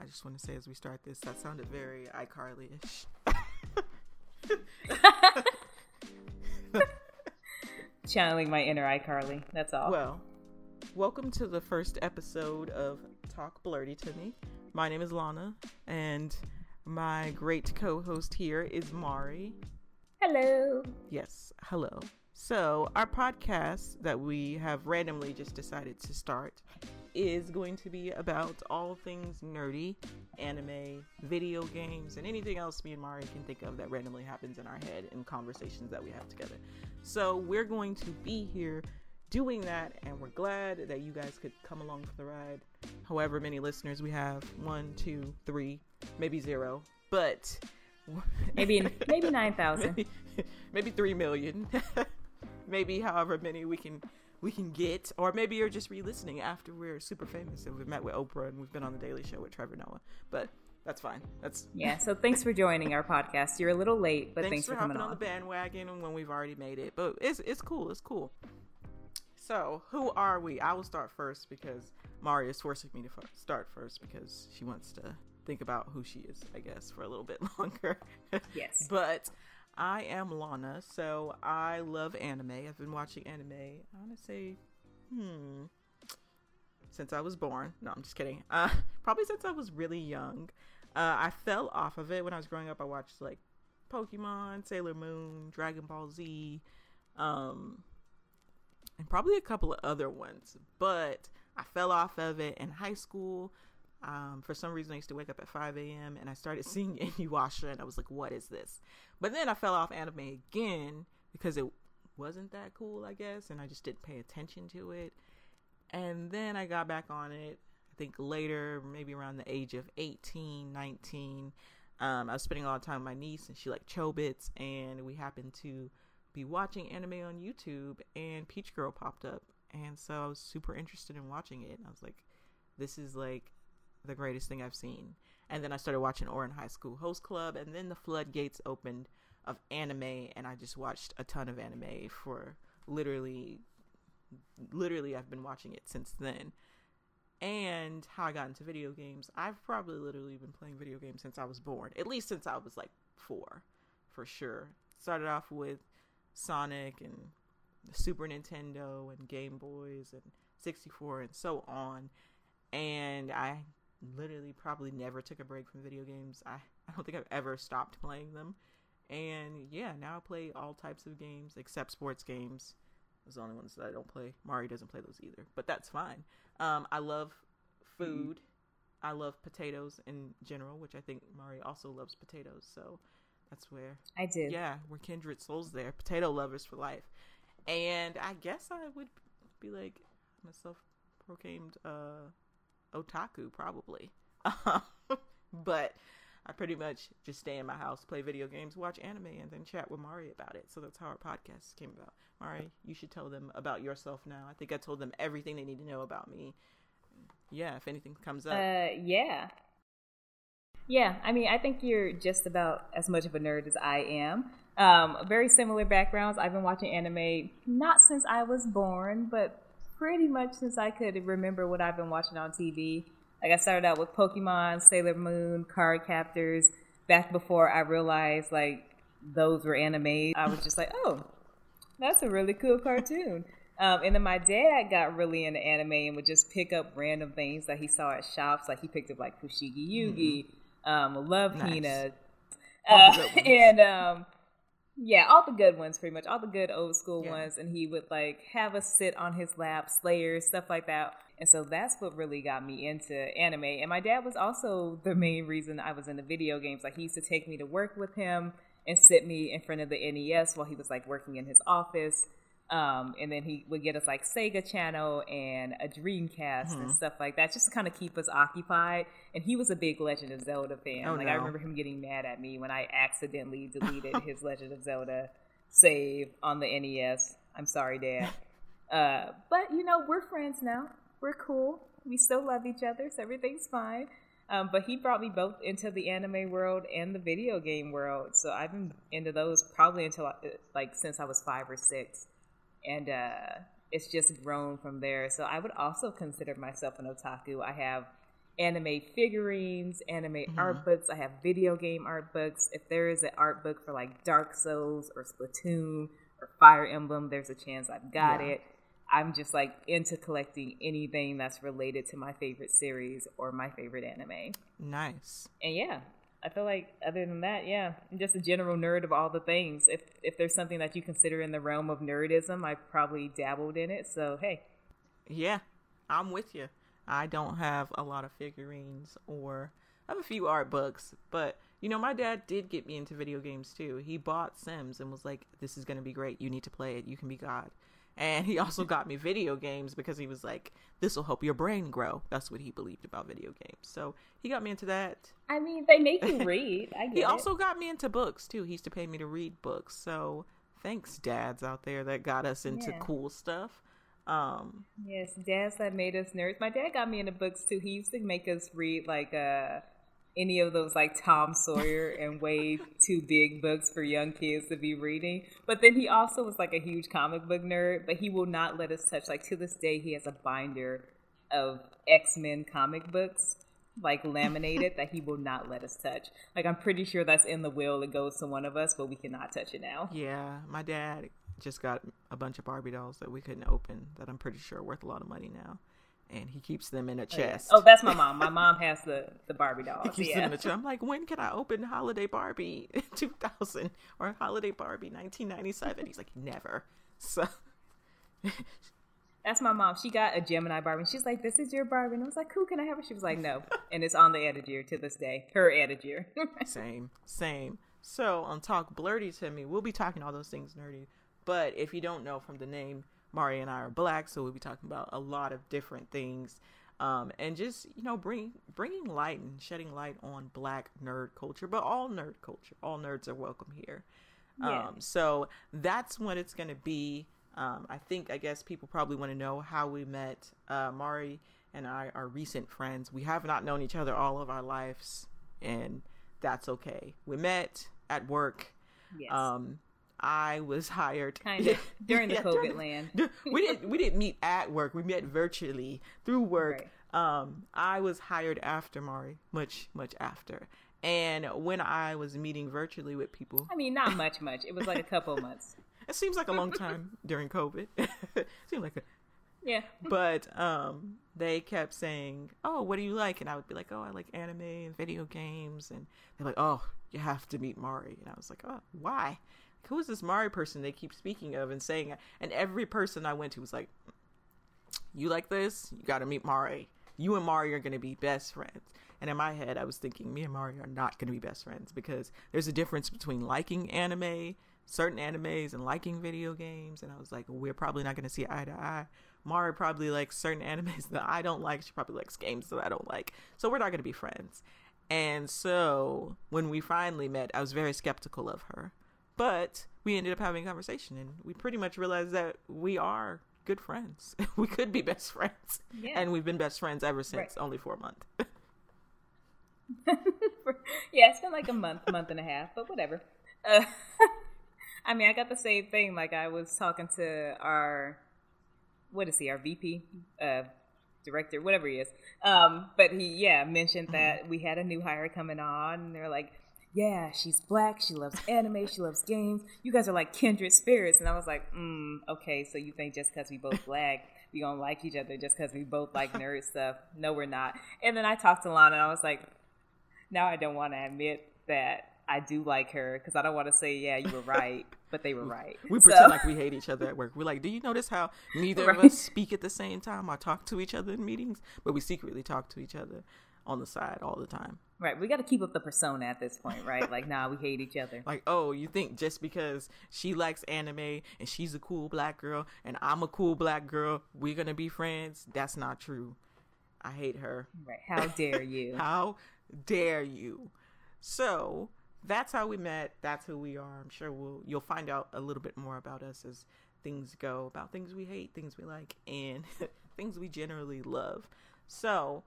I just want to say as we start this, that sounded very iCarly ish. Channeling my inner iCarly. That's all. Well, welcome to the first episode of Talk Blerdy to Me. My name is Lana, and my great co host here is Mari. Hello. Yes, hello. So, our podcast that we have randomly just decided to start is going to be about all things nerdy, anime, video games, and anything else me and Mari can think of that randomly happens in our head in conversations that we have together. So, we're going to be here doing that, and we're glad that you guys could come along for the ride. However, many listeners we have one, two, three, maybe zero, but maybe maybe nine thousand, maybe, maybe three million. maybe however many we can we can get, or maybe you're just re-listening after we're super famous and we've met with Oprah and we've been on the Daily Show with Trevor Noah. But that's fine. That's yeah. So thanks for joining our podcast. You're a little late, but thanks, thanks for, for coming on. on the bandwagon when we've already made it. But it's it's cool. It's cool. So who are we? I will start first because Mari is forcing me to f- start first because she wants to think about who she is. I guess for a little bit longer. Yes. but I am Lana, so I love anime. I've been watching anime, I want to say, hmm, since I was born. No, I'm just kidding. Uh, probably since I was really young. Uh, I fell off of it when I was growing up. I watched like Pokemon, Sailor Moon, Dragon Ball Z, um, and probably a couple of other ones. But I fell off of it in high school. Um, for some reason, I used to wake up at 5 a.m. and I started seeing Inuyasha, and I was like, "What is this?" But then I fell off anime again because it wasn't that cool, I guess, and I just didn't pay attention to it. And then I got back on it. I think later, maybe around the age of 18, 19. Um, I was spending a lot of time with my niece, and she liked Chobits, and we happened to be watching anime on YouTube, and Peach Girl popped up, and so I was super interested in watching it. And I was like, "This is like the greatest thing I've seen." And then I started watching Ouran High School Host Club, and then the floodgates opened of anime, and I just watched a ton of anime for literally, literally, I've been watching it since then. And how I got into video games, I've probably literally been playing video games since I was born, at least since I was like four, for sure. Started off with Sonic and Super Nintendo and Game Boys and 64 and so on. And I literally probably never took a break from video games. I, I don't think I've ever stopped playing them. And yeah, now I play all types of games except sports games. Those are the only ones that I don't play. Mari doesn't play those either, but that's fine. Um, I love food. Mm-hmm. I love potatoes in general, which I think Mari also loves potatoes. So that's where I do. Yeah, we're kindred souls there. Potato lovers for life. And I guess I would be like myself proclaimed uh otaku probably. but I pretty much just stay in my house, play video games, watch anime, and then chat with Mari about it. So that's how our podcast came about. Mari, you should tell them about yourself now. I think I told them everything they need to know about me. Yeah, if anything comes up. Uh, yeah. Yeah, I mean, I think you're just about as much of a nerd as I am. Um, very similar backgrounds. I've been watching anime not since I was born, but pretty much since I could remember what I've been watching on TV. Like I started out with Pokemon, Sailor Moon, Card Captors. Back before I realized like those were anime, I was just like, oh, that's a really cool cartoon. Um, and then my dad got really into anime and would just pick up random things that he saw at shops. Like he picked up like Fushigi Yugi, mm-hmm. um, Love nice. Hina, uh, and um, yeah, all the good ones, pretty much all the good old school yeah. ones. And he would like have us sit on his lap, Slayers, stuff like that. And so that's what really got me into anime. And my dad was also the main reason I was into video games. Like he used to take me to work with him and sit me in front of the NES while he was like working in his office. Um, and then he would get us like Sega Channel and a Dreamcast mm-hmm. and stuff like that, just to kind of keep us occupied. And he was a big Legend of Zelda fan. Oh, like no. I remember him getting mad at me when I accidentally deleted his Legend of Zelda save on the NES. I'm sorry, Dad. Uh, but you know, we're friends now. We're cool. We still love each other, so everything's fine. Um, but he brought me both into the anime world and the video game world. So I've been into those probably until like since I was five or six and uh, it's just grown from there. So I would also consider myself an otaku. I have anime figurines, anime mm-hmm. art books. I have video game art books. If there is an art book for like Dark Souls or Splatoon or Fire Emblem, there's a chance I've got yeah. it. I'm just like into collecting anything that's related to my favorite series or my favorite anime. Nice. And yeah, I feel like other than that, yeah, I'm just a general nerd of all the things. If if there's something that you consider in the realm of nerdism, I probably dabbled in it. So hey. Yeah, I'm with you. I don't have a lot of figurines or I have a few art books, but you know, my dad did get me into video games too. He bought Sims and was like, "This is going to be great. You need to play it. You can be God." And he also got me video games because he was like, this will help your brain grow. That's what he believed about video games. So he got me into that. I mean, they make you read. I get he it. also got me into books too. He used to pay me to read books. So thanks, dads out there that got us into yeah. cool stuff. Um, yes, dads that made us nerds. My dad got me into books too. He used to make us read like uh any of those like Tom Sawyer and way too big books for young kids to be reading. But then he also was like a huge comic book nerd, but he will not let us touch like to this day he has a binder of X-Men comic books like laminated that he will not let us touch. Like I'm pretty sure that's in the will it goes to one of us, but we cannot touch it now. Yeah, my dad just got a bunch of Barbie dolls that we couldn't open that I'm pretty sure are worth a lot of money now and he keeps them in a chest. Oh, yeah. oh that's my mom. My mom has the the Barbie dolls. He keeps yeah. them in a chest. I'm like, when can I open Holiday Barbie 2000 or Holiday Barbie 1997? He's like, never. So. That's my mom. She got a Gemini Barbie. She's like, "This is your Barbie," and I was like, "Cool, can I have it?" She was like, "No," and it's on the Etagere to this day. Her Etagere. same, same. So on Talk Blerdy to me, we'll be talking all those things nerdy. But if you don't know from the name, Mari and I are black, so we'll be talking about a lot of different things. Um, and just you know bring bringing light and shedding light on black nerd culture but all nerd culture all nerds are welcome here yeah. um, so that's what it's going to be um, i think i guess people probably want to know how we met uh, mari and i are recent friends we have not known each other all of our lives and that's okay we met at work yes. um, I was hired kind of during the yeah, COVID land. we didn't we didn't meet at work. We met virtually through work. Right. Um, I was hired after Mari, much much after. And when I was meeting virtually with people, I mean, not much, much. It was like a couple of months. it seems like a long time during COVID. it seemed like a yeah. but um, they kept saying, "Oh, what do you like?" And I would be like, "Oh, I like anime and video games." And they're like, "Oh, you have to meet Mari." And I was like, "Oh, why?" Who is this Mari person they keep speaking of and saying? And every person I went to was like, you like this? You got to meet Mari. You and Mari are going to be best friends. And in my head, I was thinking, me and Mari are not going to be best friends because there's a difference between liking anime, certain animes, and liking video games. And I was like, we're probably not going to see eye to eye. Mari probably likes certain animes that I don't like. She probably likes games that I don't like. So we're not going to be friends. And so when we finally met, I was very skeptical of her. But we ended up having a conversation and we pretty much realized that we are good friends. we could be best friends. Yeah. And we've been best friends ever since, right. only for a month. yeah, it's been like a month, month and a half, but whatever. Uh, I mean, I got the same thing. Like, I was talking to our, what is he, our VP, uh, director, whatever he is. Um, but he, yeah, mentioned that we had a new hire coming on, and they're like, yeah, she's black, she loves anime, she loves games. You guys are like kindred spirits. And I was like, mm, okay, so you think just because we both black, we gonna like each other just because we both like nerd stuff? No, we're not. And then I talked to Lana and I was like, now I don't want to admit that I do like her because I don't want to say, yeah, you were right, but they were right. We so. pretend like we hate each other at work. We're like, do you notice how neither right. of us speak at the same time or talk to each other in meetings? But we secretly talk to each other on the side all the time. Right. We got to keep up the persona at this point, right? Like, nah, we hate each other. Like, oh, you think just because she likes anime and she's a cool black girl and I'm a cool black girl, we're going to be friends? That's not true. I hate her. Right. How dare you? how dare you? So, that's how we met. That's who we are. I'm sure we'll you'll find out a little bit more about us as things go, about things we hate, things we like, and things we generally love. So,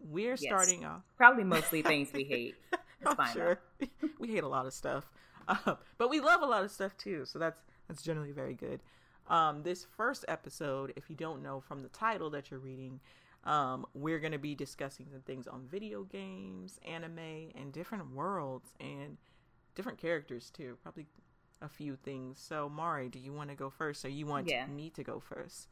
we're yes. starting off probably mostly things we hate. I'm sure we hate a lot of stuff, uh, but we love a lot of stuff too. So that's that's generally very good. Um, this first episode, if you don't know from the title that you're reading, Um, we're going to be discussing some things on video games, anime, and different worlds and different characters too. Probably a few things. So, Mari, do you want to go first, or you want Yeah. me to go first?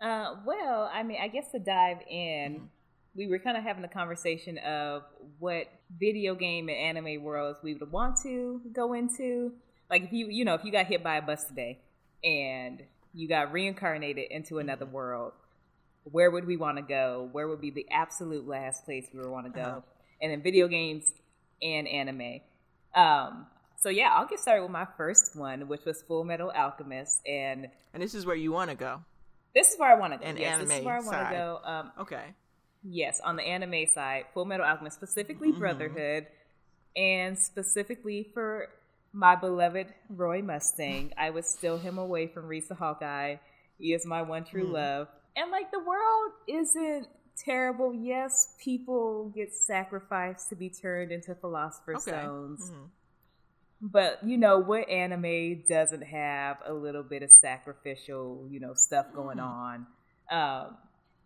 Uh, well, I mean, I guess to dive in, Mhm. We were kind of having a conversation of what video game and anime worlds we would want to go into. Like, if you, you know, if you got hit by a bus today and you got reincarnated into another world, where would we want to go? Where would be the absolute last place we would want to go? Uh-huh. And then video games and anime. Um, so yeah, I'll get started with my first one, which was Full Metal Alchemist, and And this is where you want to go. this is where I want to go. And yes, this is anime where I want to go. Um, Okay. Yes, on the anime side, Full Metal Alchemist, specifically Mhm. Brotherhood, and specifically for my beloved Roy Mustang. I would steal him away from Riza Hawkeye. He is my one true Mhm. love. And like the world isn't terrible. Yes, people get sacrificed to be turned into philosopher's Okay. stones. Mhm. But you know what anime doesn't have a little bit of sacrificial, you know, stuff going Mm. on. Um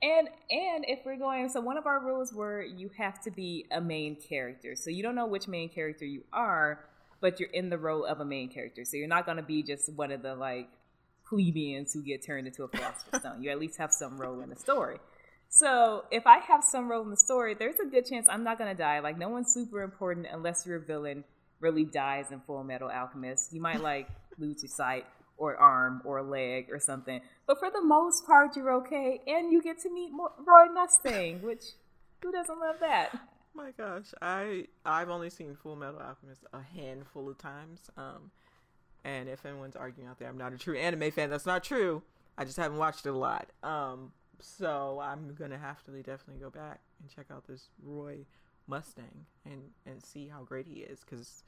and and if we're going so one of our rules were you have to be a main character. So you don't know which main character you are, but you're in the role of a main character. So you're not going to be just one of the like plebeians who get turned into a philosopher's stone. You at least have some role in the story. So if I have some role in the story, there's a good chance I'm not gonna die. Like no one's super important unless your villain really dies in Full Metal Alchemist. You might like lose your sight or arm or leg or something, but for the most part, you're okay, and you get to meet Roy Mustang, which who doesn't love that? My gosh, I I've only seen Full Metal Alchemist a handful of times. Um, and if anyone's arguing out there, I'm not a true anime fan. That's not true. I just haven't watched it a lot. Um, so I'm gonna have to definitely go back and check out this Roy Mustang and and see how great he is because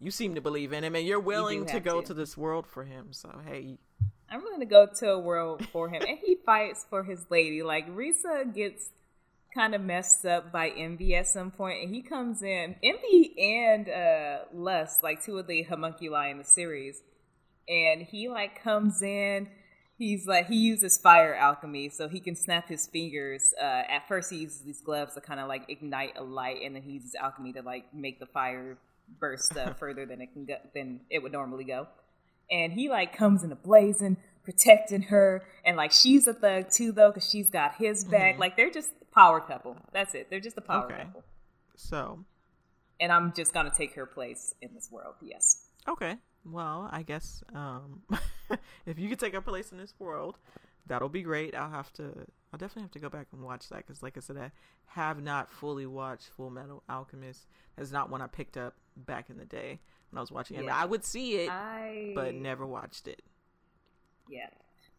you seem to believe in him and you're willing to go to. to this world for him. So hey, I'm willing to go to a world for him, and he fights for his lady. Like Riza gets kind of messed up by Envy at some point, and he comes in. Envy and uh, Lust, like two of the homunculi in the series, and he like comes in. He's like he uses fire alchemy, so he can snap his fingers. Uh, at first, he uses these gloves to kind of like ignite a light, and then he uses alchemy to like make the fire burst uh, further than it can go than it would normally go and he like comes in a blazing, protecting her, and like she's a thug too though, because she's got his back. Mhm. Like they're just power couple. That's it. They're just a power Okay. couple. so And I'm just gonna take her place in this world. Yes. Okay. Well, I guess um, if you could take a place in this world, that'll be great. I'll have to. I'll definitely have to go back and watch that because, like I said, I have not fully watched Full Metal Alchemist. That's not one I picked up back in the day when I was watching it. Yeah. I would see it, I but never watched it. Yeah.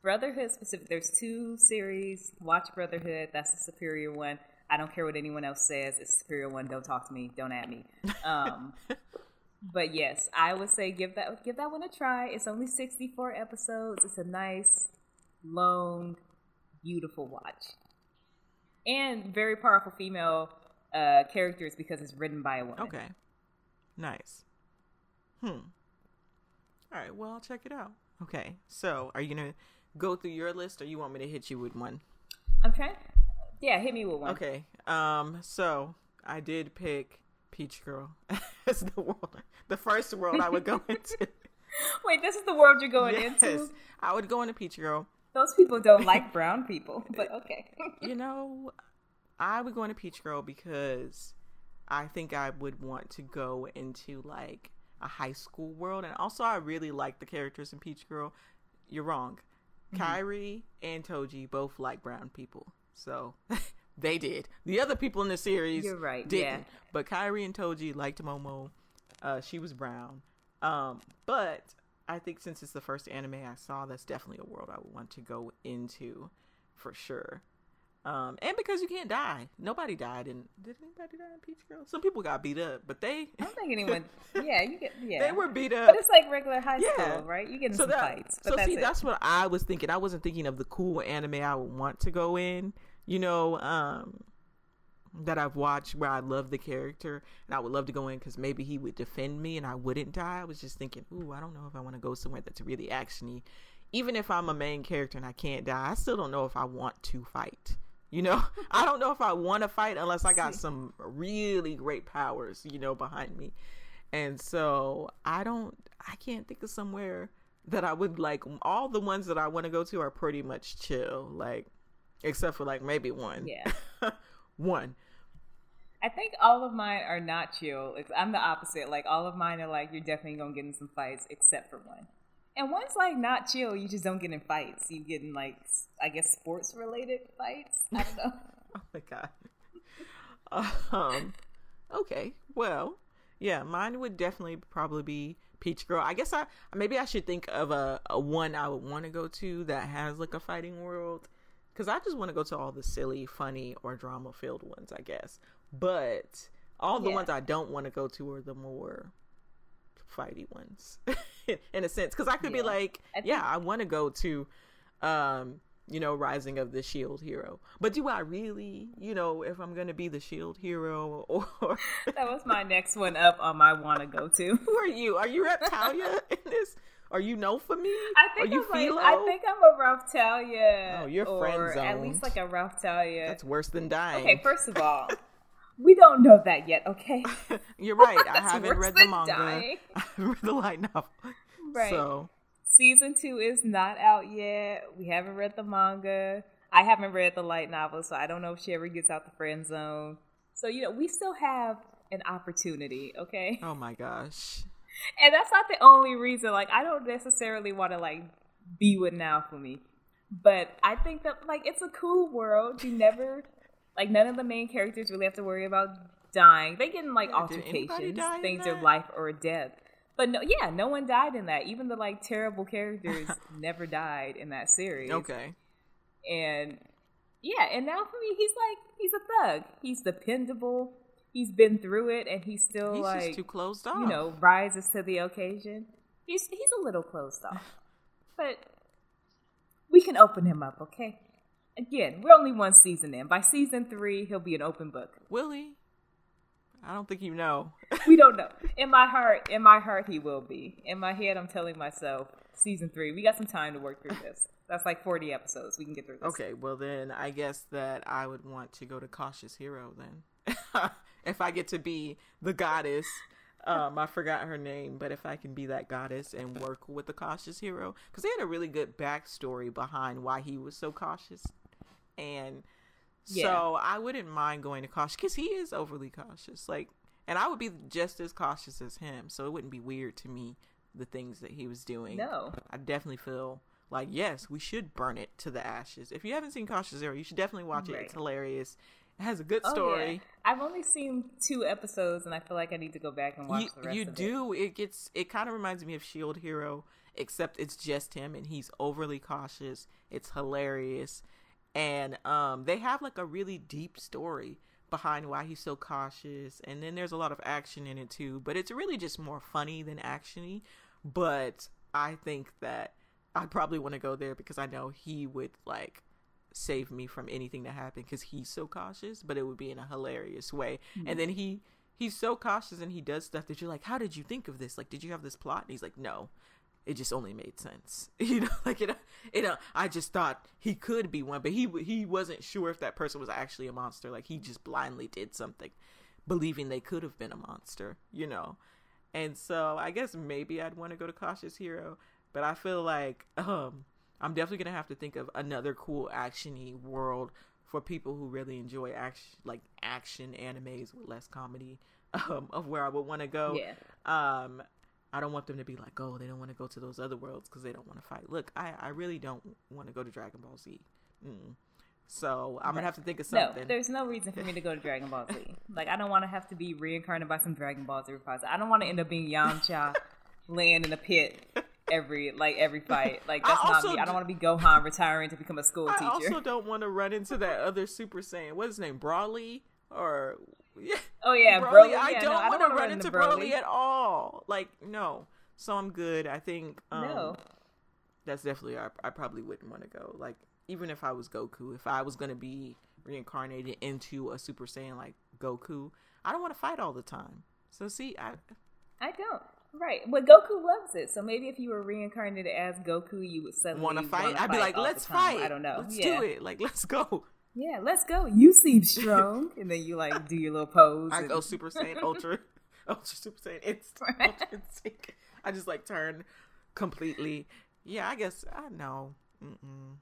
Brotherhood specific. There's two series. Watch Brotherhood. That's the superior one. I don't care what anyone else says. It's superior one. Don't talk to me. Don't at me. Um, but yes, I would say give that give that one a try. It's only 64 episodes. It's a nice, long, beautiful watch, and very powerful female uh, characters because it's written by a woman. Okay. Nice. Hmm. All right. Well, I'll check it out. Okay. So, are you gonna go through your list, or you want me to hit you with one? I'm trying. Yeah, hit me with one. Okay. Um. So I did pick Peach Girl as the world, the first world I would go into. Wait, this is the world you're going yes, into. I would go into Peach Girl. Those people don't like brown people, but okay. You know, I would go into Peach Girl because I think I would want to go into like a high school world, and also I really like the characters in Peach Girl. You're wrong. Mm-hmm. Kyrie and Toji both like brown people, so they did. The other people in the series, You're right, didn't. yeah. But Kyrie and Toji liked Momo. Uh, she was brown. Um, but I think since it's the first anime I saw, that's definitely a world I would want to go into for sure. Um, and because you can't die, nobody died. And did anybody die in Peach Girl? Some people got beat up, but they I don't think anyone. Yeah, you get. Yeah, they were beat up. But it's like regular high Yeah. school, right? You get in so some that, fights, so that's see, it. that's what I was thinking. I wasn't thinking of the cool anime I would want to go in. You know, um, that I've watched where I love the character and I would love to go in because maybe he would defend me and I wouldn't die. I was just thinking, ooh, I don't know if I want to go somewhere that's really actiony. Even if I'm a main character and I can't die, I still don't know if I want to fight. You know, I don't know if I want to fight unless I got some really great powers, you know, behind me. And so I don't, I can't think of somewhere that I would like. All the ones that I want to go to are pretty much chill, like, except for like maybe one. Yeah. one. I think all of mine are not chill. I'm the opposite. Like, all of mine are like, you're definitely to get in some fights, except for one. And one's like not chill. You just don't get in fights. You get in like I guess sports related fights. I don't know. oh my god. um. Okay. Well, yeah, mine would definitely probably be Peach Girl. I guess I maybe I should think of a, a one I would want to go to that has like a fighting world. Because I just want to go to all the silly, funny, or drama filled ones, I guess. But all the yeah. ones I don't want to go to are the more fighty ones. in a sense because i could yeah. be like I think- yeah i want to go to um you know rising of the shield hero but do i really you know if i'm gonna be the shield hero or that was my next one up on my want to go to who are you are you Raphtalia in this are you know for me? I think Are you I'm like, I think I'm a Raphtalia. Oh, you're friend zone. At least like a Raphtalia. That's worse than dying. Okay, first of all, we don't know that yet, okay? You're right. I haven't read the manga. Dying. I haven't read the light novel. Right. So season two is not out yet. We haven't read the manga. I haven't read the light novel, so I don't know if she ever gets out the friend zone. So you know, we still have an opportunity, okay? Oh my gosh. And that's not the only reason. Like, I don't necessarily want to like be with Naofumi. But I think that like it's a cool world. You never like none of the main characters really have to worry about dying. They get in like yeah, altercations, things are life or death. But no, yeah, no one died in that. Even the like terrible characters never died in that series. Okay. And yeah, and Naofumi, he's like he's a thug. He's dependable. He's been through it, and he's still he's like too closed off. You know, rises to the occasion. He's he's a little closed off, but we can open him up, okay? Again, we're only one season in. By season three, he'll be an open book. Will he? I don't think you know. we don't know. In my heart, in my heart, he will be. In my head, I'm telling myself, season three. We got some time to work through this. That's like 40 episodes. We can get through this. Okay, well then, I guess that I would want to go to Cautious Hero then. if I get to be the goddess. Um, I forgot her name, but if I can be that goddess and work with the cautious hero, because they had a really good backstory behind why he was so cautious, and yeah. So I wouldn't mind going to cautious because he is overly cautious. Like, and I would be just as cautious as him. So it wouldn't be weird to me the things that he was doing. No, I definitely feel like yes, we should burn it to the ashes. If you haven't seen Cautious Hero, you should definitely watch right. it. It's hilarious. It has a good story. Oh, yeah. I've only seen two episodes, and I feel like I need to go back and watch you, the rest. You do. It. it gets. It kind of reminds me of Shield Hero, except it's just him, and he's overly cautious. It's hilarious and um, they have like a really deep story behind why he's so cautious. And then there's a lot of action in it too. But it's really just more funny than actiony. But i think that i probably want to go there because i know he would like save me from anything that happened because he's so cautious but it would be in a hilarious way. Mm-hmm. and then he he's so cautious and he does stuff that you're like how did you think of this? Like did you have this plot? And he's like no it just only made sense. You know, like it, it. Uh, I just thought he could be one, but he he wasn't sure if that person was actually a monster. Like he just blindly did something, believing they could have been a monster. You know, and so I guess maybe I'd want to go to Cautious Hero, but I feel like um, I'm definitely gonna have to think of another cool actiony world for people who really enjoy action, like action animes with less comedy. Um, of where I would want to go. Yeah. Um, I don't want them to be like, oh, they don't want to go to those other worlds because they don't want to fight. Look, I, I really don't want to go to Dragon Ball Z. Mm. So I'm gonna have to think of something. No, there's no reason for me to go to Dragon Ball Z. like I don't want to have to be reincarnated by some Dragon Ball Z reprisal. I don't want to end up being Yamcha, laying in a pit every like every fight. Like that's not me. I don't want to be Gohan retiring to become a school I teacher. I also don't want to run into that other Super Saiyan. What's his name? Broly or yeah. Oh yeah, Broly. Broly I yeah, don't no, want to run, run into Broly. Broly. at all. Like no. So I'm good. I think. Um, no. That's definitely. I, I probably wouldn't want to go. Like even if I was Goku, if I was gonna be reincarnated into a Super Saiyan like Goku, I don't want to fight all the time. So see, I. I don't. Right, but Goku loves it. So maybe if you were reincarnated as Goku, you would suddenly want to fight. I'd be like, let's fight. I don't know. Let's yeah. do it. Like, let's go. Yeah, let's go. You seem strong, and then you like do your little pose. I and- go Super Saiyan Ultra, Ultra Super Saiyan. Ultra Instinct. I just like turn completely. Yeah, I guess I know. Mm-mm.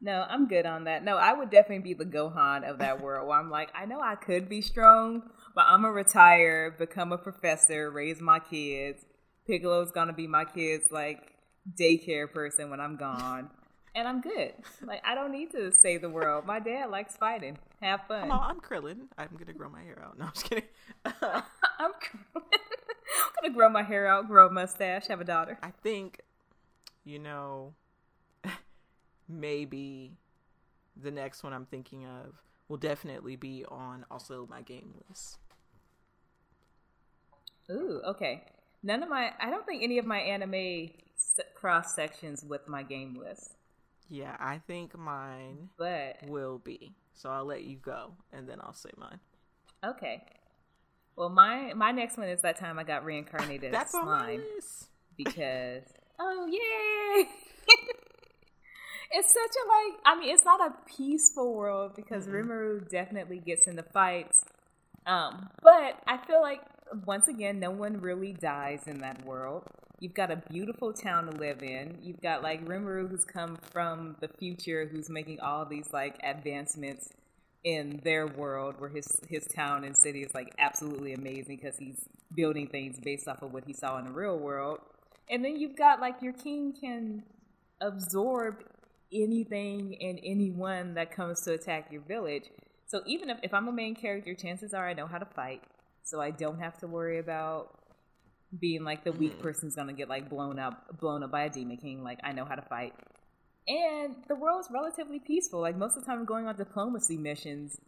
No, I'm good on that. No, I would definitely be the Gohan of that world where I'm like, I know I could be strong, but I'm gonna retire, become a professor, raise my kids. Piccolo's gonna be my kids' like daycare person when I'm gone. And I'm good. Like I don't need to save the world. My dad likes fighting. Have fun. Oh, I'm Krillin. I'm gonna grow my hair out. No, I'm just kidding. I'm, I'm gonna grow my hair out, grow a mustache, have a daughter. I think, you know, maybe the next one I'm thinking of will definitely be on also my game list. Ooh, okay. None of my, I don't think any of my anime s- cross sections with my game list, Yeah, I think mine but will be. So I'll let you go, and then I'll say mine. okay. Well, my my next one is that time I got reincarnated as That's my slime because oh yay! it's such a like. I mean, it's not a peaceful world because Mm-mm. Rimuru definitely gets into fights. Um, but I feel like once again, no one really dies in that world. You've got a beautiful town to live in. You've got like Rimuru who's come from the future, who's making all these like advancements in their world, where his his town and city is like absolutely amazing because he's building things based off of what he saw in the real world. And then you've got like your king can absorb anything and anyone that comes to attack your village. So even if, if I'm a main character, chances are I know how to fight. So I don't have to worry about being like the weak person's gonna get like blown up blown up by a demon king. Like I know how to fight. And the world's relatively peaceful. Like most of the time I'm going on diplomacy missions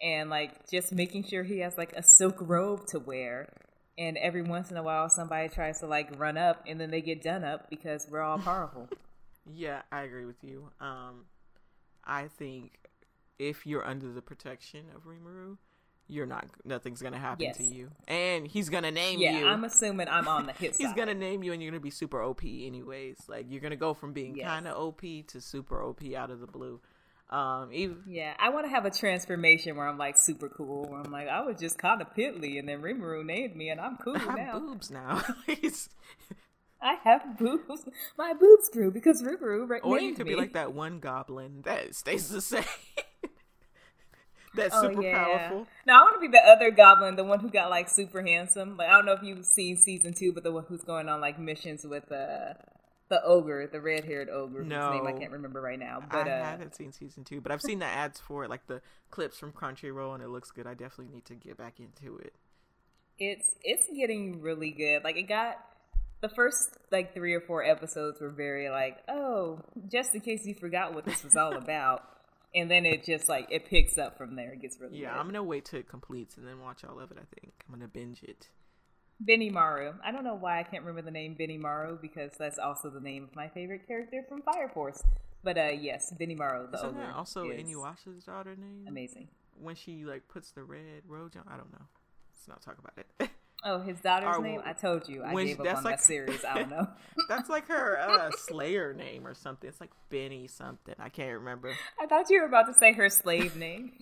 and like just making sure he has like a silk robe to wear. And every once in a while somebody tries to like run up and then they get done up because we're all powerful. Yeah, I agree with you. Um, I think if you're under the protection of Rimuru, you're not. Nothing's gonna happen Yes. to you, and he's gonna name yeah, you. I'm assuming I'm on the hit he's side. gonna name you, and you're gonna be super OP anyways. Like you're gonna go from being Yes. kind of OP to super OP out of the blue. Um, even Yeah, I want to have a transformation where I'm like super cool. Where I'm like, I was just kind of piddly, and then Rimuru named me, and I'm cool now. I have now. boobs now. I have boobs. My boobs grew because Rimuru ra- or you could me. be like that one goblin that stays the same. That's Oh, super yeah. powerful. Now I want to be the other goblin, the one who got like super handsome. Like I don't know if you've seen season two, but the one who's going on like missions with uh, the ogre, the red haired ogre, whose name I can't remember right now. But I uh, haven't seen season two, but I've seen the ads for it, like the clips from Crunchyroll, and it looks good. I definitely need to get back into it. it's it's getting really good. Like it got the first like three or four episodes were very like, oh, just in case you forgot what this was all about. And then it just like it picks up from there. It gets really Yeah. I'm gonna wait till it completes and then watch all of it. I think I'm gonna binge it. Benimaru. I don't know why I can't remember the name Benimaru because that's also the name of my favorite character from Fire Force. But uh yes, Benimaru, the Isn't ogre. that also is Inuyasha's daughter name? Amazing. When she like puts the red rose on, I don't know. Let's not talk about it. Oh, his daughter's Or name? I told you. I gave up on like- that series. I don't know. That's like her uh, Slayer name or something. It's like Benny something. I can't remember. I thought you were about to say her slave name.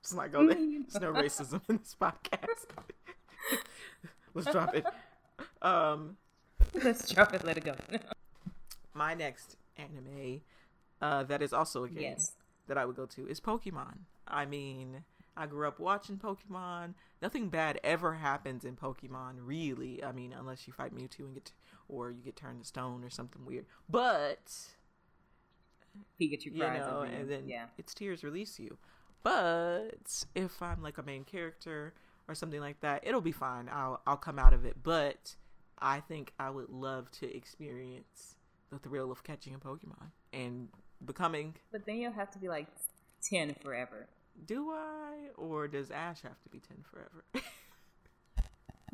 Let's not go there. There's no racism in this podcast. Let's drop it. Um, Let's drop it, let it go. my next anime uh, that is also a game Yes. that I would go to is Pokemon. I mean, I grew up watching Pokemon. Nothing bad ever happens in Pokemon, really. I mean, unless you fight Mewtwo and get, or you get turned to stone or something weird. But Pikachu you know, year. and then yeah. its tears release you. But if I'm like a main character or something like that, it'll be fine. I'll I'll come out of it. But I think I would love to experience the thrill of catching a Pokemon and becoming. But then you'll have to be like 10 forever. Do I or does Ash have to be ten forever?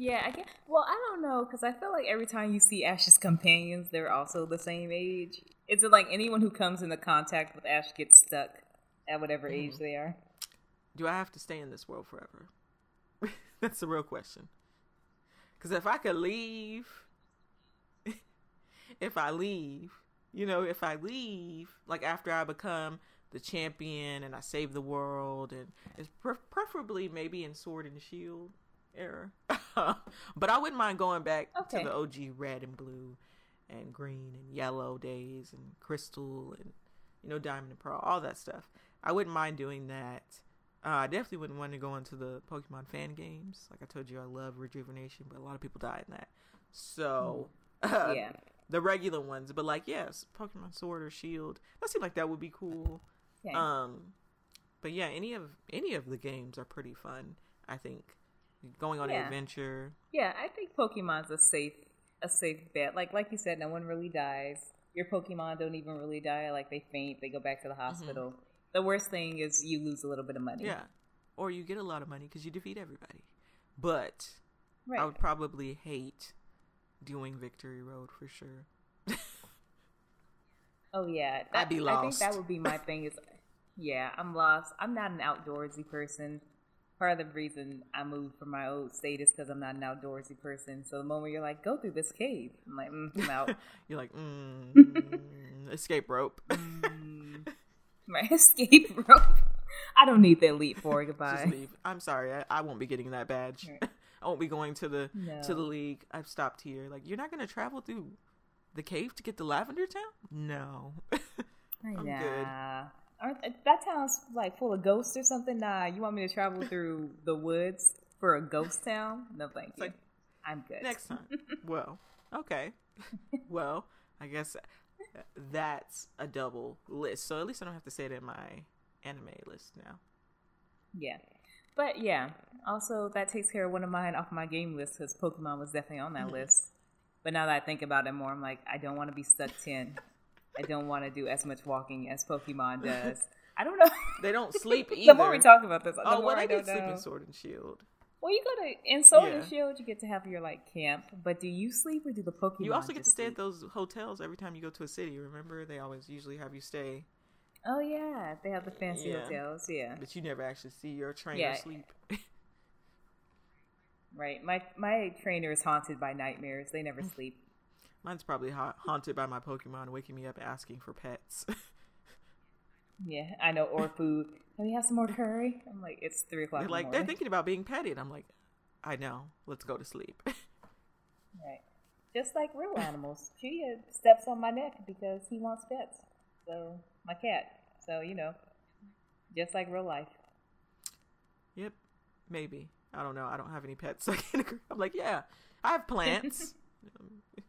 Yeah, I guess. Well, I don't know because I feel like every time you see Ash's companions, they're also the same age. Is it like anyone who comes into contact with Ash gets stuck at whatever age Mm-hmm. they are? Do I have to stay in this world forever? That's the real question. Because if I could leave, if I leave, you know, if I leave, like after I become the champion and I save the world, and it's pre- preferably maybe in Sword and Shield era. but I wouldn't mind going back Okay. to the OG red and blue and green and yellow days and crystal and you know diamond and pearl, all that stuff. I wouldn't mind doing that. Uh, I definitely wouldn't want to go into the Pokemon fan games. Like I told you, I love Rejuvenation, but a lot of people die in that. So uh, yeah. the regular ones, but like yes, Pokemon Sword or Shield. That seemed like that would be cool. Okay. Um, but yeah, any of any of the games are pretty fun. I think going on an adventure. Yeah, I think Pokemon's a safe a safe bet. Like like you said, no one really dies. Your Pokemon don't even really die. Like they faint, they go back to the hospital. The worst thing is you lose a little bit of money. Yeah, or you get a lot of money because you defeat everybody. But right. I would probably hate doing Victory Road for sure. oh yeah, I'd be lost. I think that would be my thing. Is yeah, I'm lost. I'm not an outdoorsy person. Part of the reason I moved from my old state is because I'm not an outdoorsy person. So the moment you're like, go through this cave, I'm like, mm, I'm out. You're like, mm, escape rope. Mm. my escape rope. I don't need the elite four. Goodbye. Just leave. I'm sorry, I, I won't be getting that badge. Right. I won't be going to the to the league. I've stopped here. Like, you're not gonna travel through the cave to get to Lavender Town? No. I'm good. Aren't, that town's like full of ghosts or something. Nah, you want me to travel through the woods for a ghost town? No, thank you. like, I'm good. Next time. well, okay. well, I guess that's a double list. So at least I don't have to say it in my anime list now. Yeah. But yeah, also that takes care of one of mine off my game list because Pokemon was definitely on that Mm-hmm. list. But now that I think about it more, I'm like, I don't want to be stuck 10. I don't want to do as much walking as Pokemon does. I don't know. They don't sleep either. the more we talk about this, the oh, more well, I don't sleep know. in Sword and Shield. Well, you go to in Sword and Yeah. Shield, you get to have your like camp, but do you sleep or do the Pokemon? You also get to stay at those hotels every time you go to a city. Remember, they always usually have you stay, Oh yeah, they have the fancy Yeah. hotels. Yeah, but you never actually see your trainer Yeah. sleep. right. My my trainer is haunted by nightmares. They never sleep. Mine's probably ha- haunted by my Pokemon waking me up asking for pets. Yeah, I know. Or food. Can we have some more curry? I'm like, it's three o'clock. they're like, the they're thinking about being petted. I'm like, I know. Let's go to sleep. Right. Just like real animals. Chia uh, steps on my neck because he wants pets. So my cat. So you know, just like real life. Yep, maybe. I don't know. I don't have any pets. so I can't agree. I'm like, yeah, I have plants.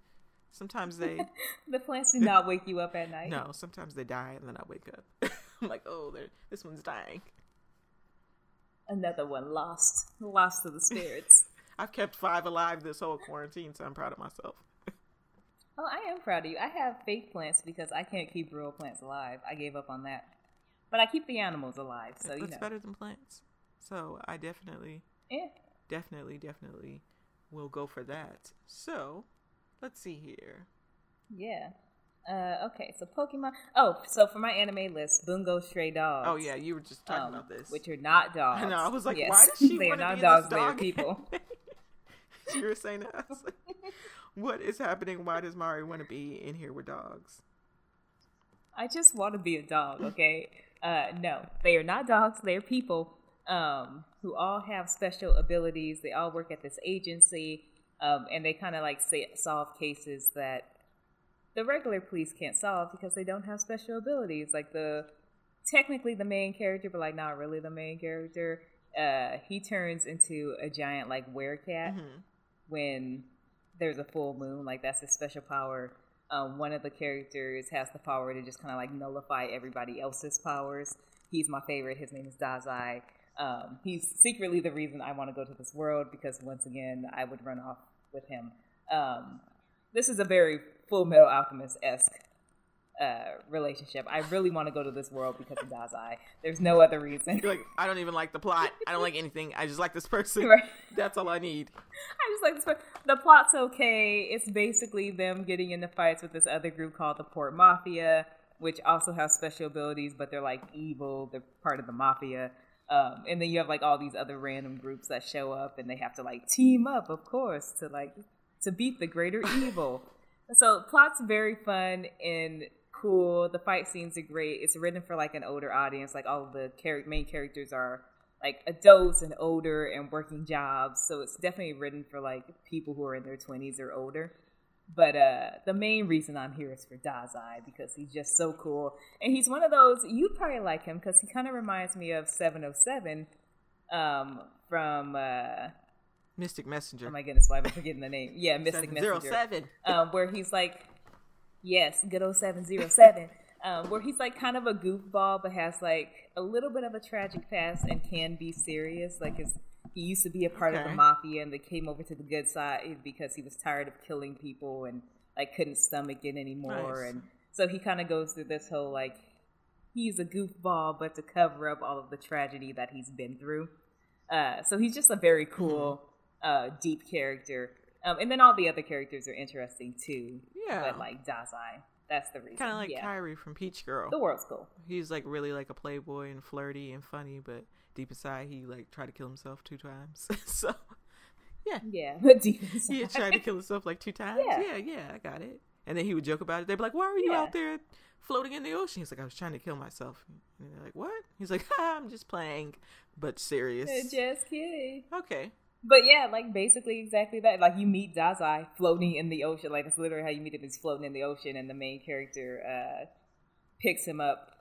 Sometimes they The plants do not wake you up at night. no. Sometimes they die, and then I wake up. I'm like, oh, this one's dying. Another one lost. Lost to the spirits. I've kept five alive this whole quarantine, so I'm proud of myself. Oh, I am proud of you. I have fake plants because I can't keep real plants alive. I gave up on that. But I keep the animals alive, so you That's know. better than plants. So I definitely, Yeah. definitely, definitely will go for that. So let's see here. Yeah. Uh, okay, so Pokemon. Oh, so for my anime list, Bungo Stray Dogs. Oh yeah, you were just talking um, about this. Which are not dogs. I know. I was like, Yes, why does she they are want to not be dogs, in they are dog people. you were saying that. Like, what is happening? Why does Mari want to be in here with dogs? I just want to be a dog, okay? Uh, no, they are not dogs. They are people um, who all have special abilities. They all work at this agency, um, and they kind of like say, solve cases that the regular police can't solve because they don't have special abilities. Like the technically the main character, but like not really the main character. Uh, he turns into a giant like werecat Mhm. when there's a full moon. Like that's his special power. Um, one of the characters has the power to just kind of like nullify everybody else's powers. He's my favorite. His name is Dazai. Um, he's secretly the reason I want to go to this world because once again I would run off with him. Um, this is a very Full Metal Alchemist esque uh, relationship. I really want to go to this world because of Dazai. There's no other reason. You're like, I don't even like the plot. I don't like anything. I just like this person. Right. That's all I need. I just like this. person. The plot's okay. It's basically them getting into fights with this other group called the Port Mafia, which also has special abilities, but they're like evil. They're part of the mafia. Um, and then you have like all these other random groups that show up, and they have to like team up, of course, to like to beat the greater evil. So plot's very fun and cool. The fight scenes are great. It's written for like an older audience. Like all the char- main characters are like adults and older and working jobs. So it's definitely written for like people who are in their 20s or older. But uh, the main reason I'm here is for Dazai because he's just so cool. And he's one of those, you probably like him because he kind of reminds me of 707 um, from. Uh, Mystic Messenger. Oh my goodness, why am I forgetting the name? Yeah, Mystic Messenger. 707. Um, where he's like, yes, good old 707. um, where he's like kind of a goofball, but has like a little bit of a tragic past and can be serious. Like his he used to be a part okay. of the mafia and they came over to the good side because he was tired of killing people and like couldn't stomach it anymore nice. and so he kind of goes through this whole like he's a goofball but to cover up all of the tragedy that he's been through uh, so he's just a very cool mm-hmm. uh, deep character um, and then all the other characters are interesting too yeah but like dazai that's the reason kind of like yeah. Kairi from peach girl the world's cool he's like really like a playboy and flirty and funny but deep inside he like tried to kill himself two times. so yeah. Yeah. Deep inside. He tried to kill himself like two times. Yeah. yeah, yeah, I got it. And then he would joke about it. They'd be like, Why are you yeah. out there floating in the ocean? He's like, I was trying to kill myself. And they're like, What? He's like, I'm just playing, but serious. Just kidding. Okay. But yeah, like basically exactly that. Like you meet Dazai floating in the ocean. Like that's literally how you meet him. He's floating in the ocean, and the main character uh, picks him up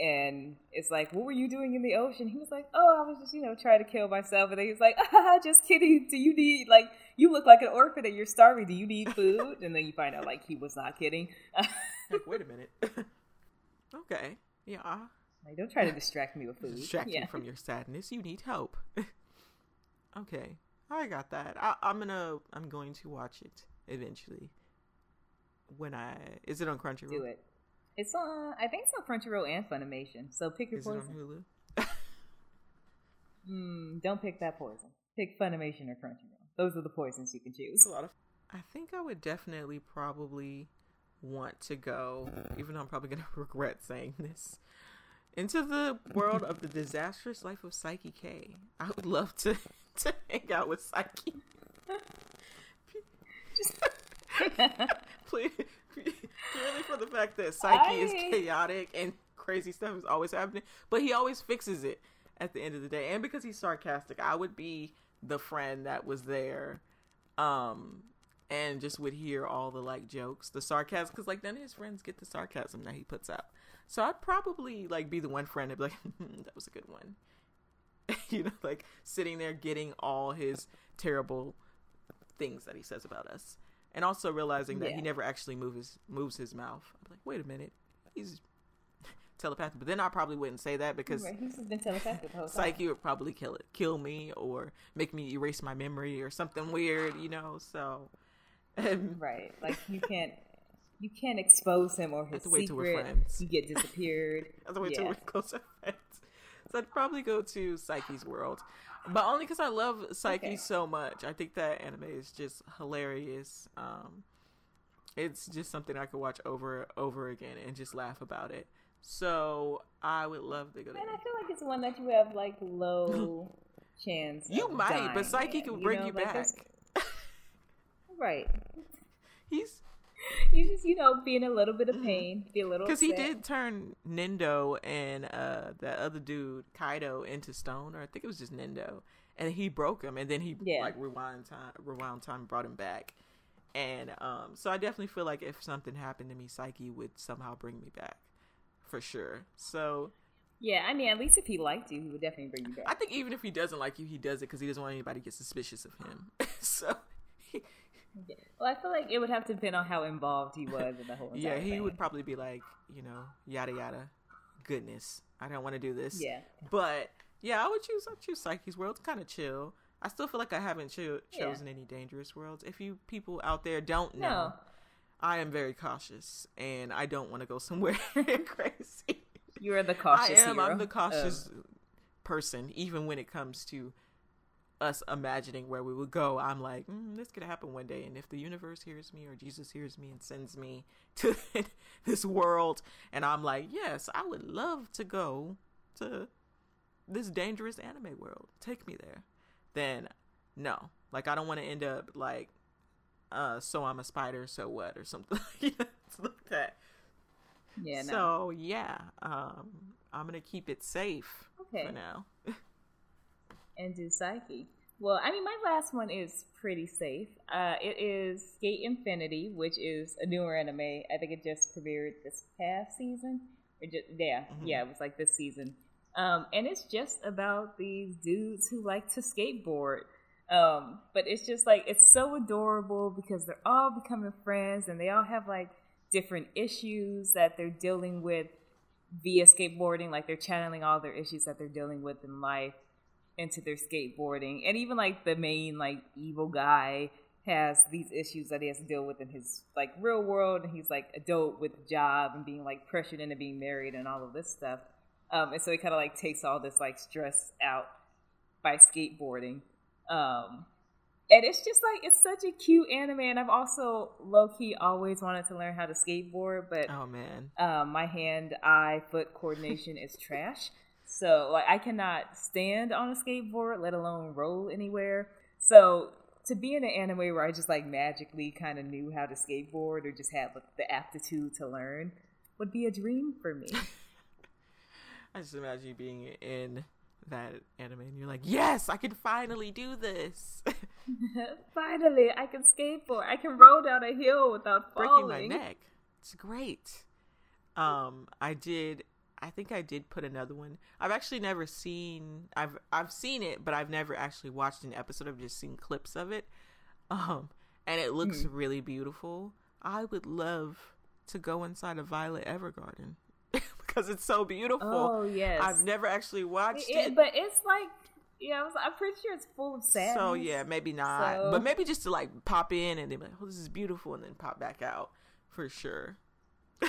and it's like, what were you doing in the ocean? He was like, oh, I was just, you know, trying to kill myself. And then he's like, ah, just kidding. Do you need, like, you look like an orphan and you're starving. Do you need food? and then you find out, like, he was not kidding. like, wait a minute. okay. Yeah. Like, don't try to distract me with food. Distract yeah. you from your sadness. You need help. okay. I got that. I, I'm gonna, I'm going to watch it eventually. When I, is it on Crunchyroll? Do it. It's on. I think it's on Crunchyroll and Funimation. So pick your Is poison. It on Hulu? mm, don't pick that poison. Pick Funimation or Crunchyroll. Those are the poisons you can choose. a lot of. I think I would definitely probably want to go, even though I'm probably gonna regret saying this, into the world of the disastrous life of Saiki K. I would love to to hang out with Saiki. Please, purely for the fact that Saiki I... is chaotic and crazy stuff is always happening, but he always fixes it at the end of the day. And because he's sarcastic, I would be the friend that was there, um, and just would hear all the like jokes, the sarcasm, because like none of his friends get the sarcasm that he puts out. So I'd probably like be the one friend and be like, hmm, that was a good one. you know, like sitting there getting all his terrible things that he says about us and also realizing that yeah. he never actually moves moves his mouth. I'm like, wait a minute, he's telepathic. But then I probably wouldn't say that because right. he's been telepathic the whole time. Saiki would probably kill it, kill me, or make me erase my memory or something weird, you know. So, um, right, like you can't. You can't expose him or his secret. You get disappeared. Have to wait yeah. till we're closer friends. So I'd probably go to Saiki's world but only because I love Saiki okay. so much. I think that anime is just hilarious. Um, it's just something I could watch over over again and just laugh about it. So I would love to go. And I feel like it's one that you have like low chance. You might, but Saiki can bring you, know, you like back. right. He's you just you know be in a little bit of pain, be a little because he did turn Nendo and uh that other dude Kaido into stone, or I think it was just Nendo, and he broke him, and then he yeah. like rewind time, rewound time, brought him back, and um so I definitely feel like if something happened to me, Saiki would somehow bring me back, for sure. So. Yeah, I mean, at least if he liked you, he would definitely bring you back. I think even if he doesn't like you, he does it because he doesn't want anybody to get suspicious of him. so well, I feel like it would have to depend on how involved he was in the whole. yeah, he thing. would probably be like, you know, yada yada. Goodness, I don't want to do this. Yeah, but yeah, I would choose. I choose Saiki's world. It's kind of chill. I still feel like I haven't cho- chosen yeah. any dangerous worlds. If you people out there don't know, no. I am very cautious, and I don't want to go somewhere crazy. You are the cautious. I am. Hero. I'm the cautious person, even when it comes to us imagining where we would go, I'm like, mm, this could happen one day. And if the universe hears me or Jesus hears me and sends me to this world, and I'm like, yes, I would love to go to this dangerous anime world. Take me there. Then, no. Like, I don't want to end up like, uh, so I'm a spider, so what, or something like that. Yeah. No. So yeah, um, I'm gonna keep it safe Okay. for now. and do Saiki. Well, I mean, my last one is pretty safe. Uh, it is Skate Infinity, which is a newer anime. I think it just premiered this past season. Or just, yeah, Mhm. yeah, it was like this season. Um, and it's just about these dudes who like to skateboard. Um, but it's just like it's so adorable because they're all becoming friends and they all have like different issues that they're dealing with via skateboarding. Like they're channeling all their issues that they're dealing with in life into their skateboarding. And even like the main like evil guy has these issues that he has to deal with in his like real world and he's like adult with a job and being like pressured into being married and all of this stuff. Um, and so he kind of like takes all this like stress out by skateboarding. Um, and it's just like it's such a cute anime, and I've also low key always wanted to learn how to skateboard, but Oh man, um, my hand eye foot coordination is trash. So like I cannot stand on a skateboard, let alone roll anywhere. So to be in an anime where I just like magically kind of knew how to skateboard or just had like, the aptitude to learn would be a dream for me. I just imagine you being in that anime and you're like, yes, I can finally do this. Finally, I can skateboard. I can roll down a hill without Breaking falling. my neck. It's great. Um, I did. I think I did put another one. I've actually never seen. I've I've seen it, but I've never actually watched an episode. I've just seen clips of it. Um, and it looks Hmm. really beautiful. I would love to go inside a Violet Evergarden because it's so beautiful. Oh yes, I've never actually watched It- it. it- but it's like yeah, I was, I'm pretty sure it's full of sadness. So yeah, maybe not. So- But maybe just to like pop in and then be like, oh, this is beautiful, and then pop back out for sure.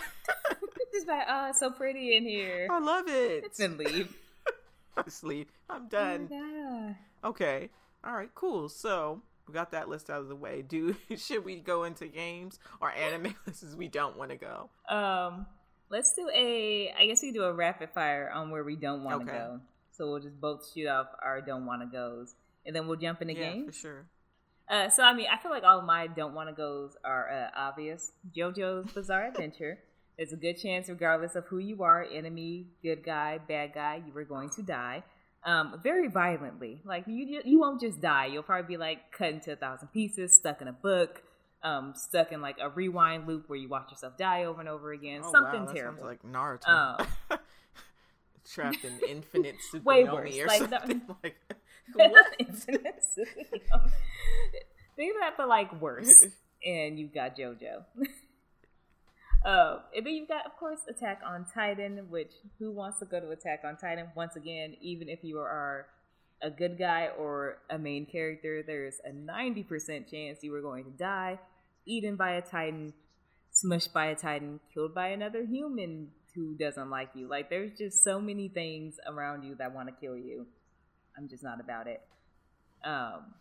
just like oh, it's so pretty in here. I love it. Then leave. Honestly, I'm done. Yeah. Okay. All right. Cool. So we got that list out of the way. Do should we go into games or anime lists As we don't want to go? Um, let's do a. I guess we do a rapid fire on where we don't want to Okay. go. So we'll just both shoot off our don't want to goes, and then we'll jump into yeah, for sure. Uh, so I mean, I feel like all of my don't want to goes are uh, obvious. JoJo's Bizarre Adventure. There's a good chance, regardless of who you are, enemy, good guy, bad guy, you are going to die. Um, very violently. Like you, you won't just die. You'll probably be like cut into a thousand pieces, stuck in a book, um, stuck in like a rewind loop where you watch yourself die over and over again. Oh, Something wow, terrible. Like Naruto. Um, Trapped in infinite supernomi Way worse, or like, something. like what? Infinite Tsukuyomi. Think that, but like worse. and you've got JoJo. Uh, and then you've got, of course, Attack on Titan. Which who wants to go to Attack on Titan? Once again, even if you are a good guy or a main character, there's a ninety percent chance you are going to die, eaten by a Titan, smushed by a Titan, killed by another human who doesn't like you. Like there's just so many things around you that want to kill you. I'm just not about it. Um,